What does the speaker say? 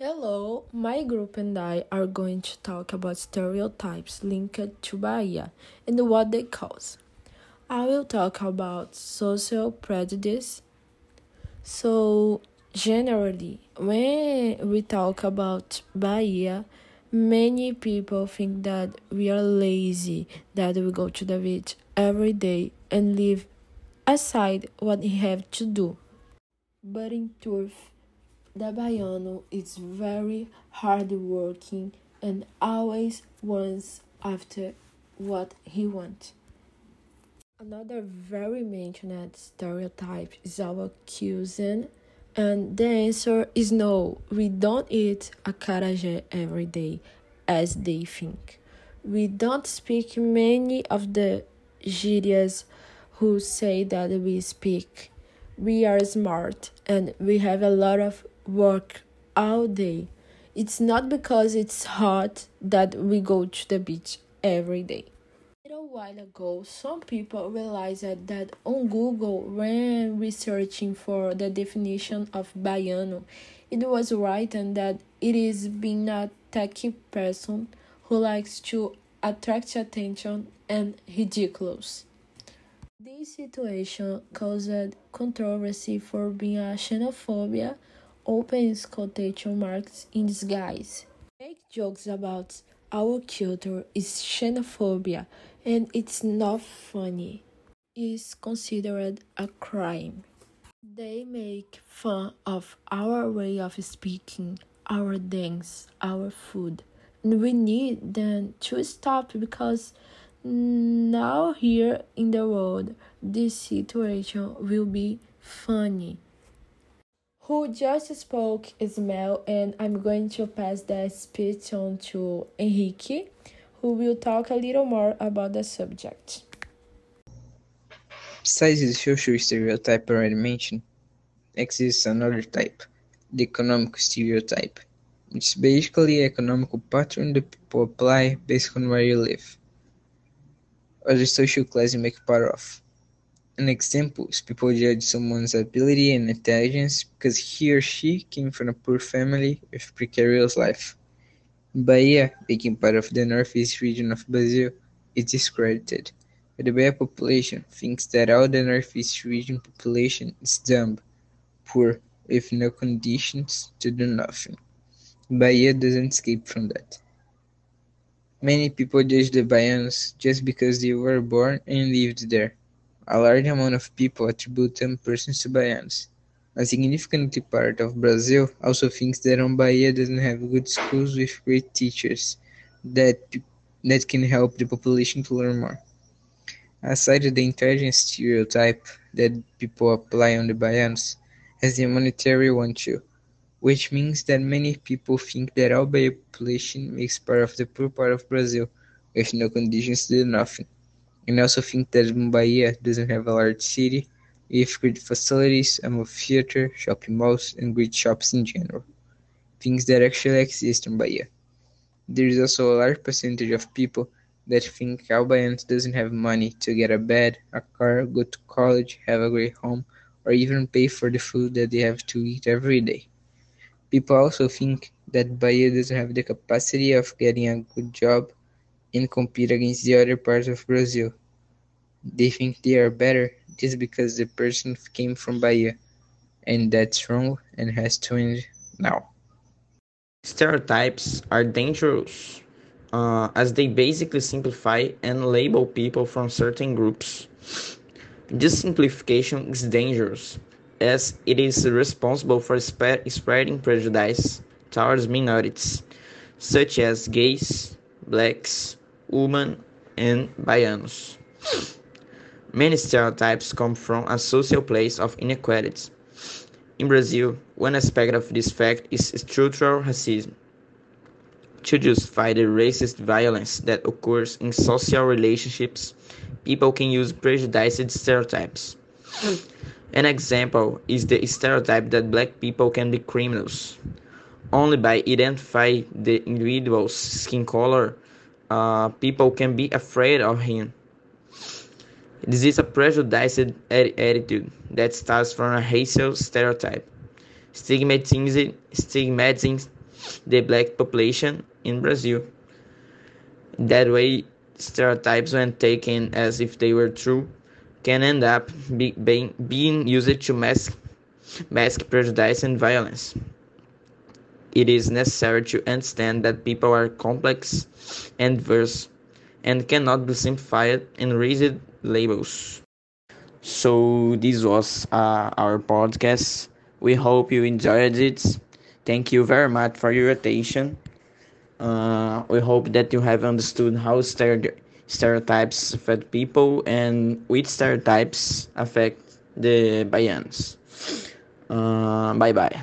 Hello, my group and I are going to talk about stereotypes linked to Bahia and what they cause. I will talk about social prejudice. So, generally, when we talk about Bahia, many people think that we are lazy, that we go to the beach every day and leave aside what we have to do. But in truth, the Baiano is very hardworking and always wants after what he wants. Another very mentioned stereotype is our cuisine, and the answer is no. We don't eat acarajé every day, as they think. We don't speak many of the gírias who say that we speak. We are smart and we have a lot of work all day. It's not because it's hot that we go to the beach every day. A little while ago, some people realized that on Google, when researching for the definition of baiano, it was written that it is being a techy person who likes to attract attention and ridiculous. This situation caused controversy for being a xenophobia, opens quotation marks in disguise. Make jokes about our culture is xenophobia and it's not funny. Is considered a crime. They make fun of our way of speaking, our dance, our food. And we need them to stop because now here in the world this situation will be funny. Who just spoke is Mel and I'm going to pass the speech on to Henrique who will talk a little more about the subject. Besides the social stereotype already mentioned, exists another type, the economic stereotype, which is basically an economical pattern that people apply based on where you live or the social class you make part of. An example is people judge someone's ability and intelligence because he or she came from a poor family with precarious life. Bahia, being part of the northeast region of Brazil, is discredited. But the Bahia population thinks that all the northeast region population is dumb, poor, with no conditions to do nothing. Bahia doesn't escape from that. Many people judge the Baianos just because they were born and lived there. A large amount of people attribute some persons to Baianos. A significant part of Brazil also thinks that on Bahia doesn't have good schools with great teachers that that can help the population to learn more. Aside the intelligence stereotype that people apply on the Baianos, has the monetary one too, which means that many people think that all Bahia population makes part of the poor part of Brazil, with no conditions to do nothing, and also think that Bahia doesn't have a large city with great facilities, a movie theater, shopping malls, and great shops in general. Things that actually exist in Bahia. There is also a large percentage of people that think Baianos doesn't have money to get a bed, a car, go to college, have a great home, or even pay for the food that they have to eat every day. People also think that Bahia doesn't have the capacity of getting a good job and compete against the other parts of Brazil. They think they are better just because the person came from Bahia, and that's wrong and has to end now. Stereotypes are dangerous uh, as they basically simplify and label people from certain groups. This simplification is dangerous as it is responsible for spe- spreading prejudice towards minorities, such as gays, blacks, women, and baianos. Many stereotypes come from a social place of inequalities. In Brazil, one aspect of this fact is structural racism. To justify the racist violence that occurs in social relationships, people can use prejudiced stereotypes. An example is the stereotype that black people can be criminals. Only by identifying the individual's skin color, uh, people can be afraid of him. This is a prejudiced attitude that starts from a racial stereotype, stigmatizing, stigmatizing the black population in Brazil. That way, stereotypes, when taken as if they were true, can end up be, being, being used to mask, mask prejudice and violence. It is necessary to understand that people are complex and diverse and cannot be simplified in rigid labels. So, this was uh, our podcast. We hope you enjoyed it. Thank you very much for your attention. Uh, we hope that you have understood how stereotypes affect people and which stereotypes affect the Baianos. Uh, bye bye.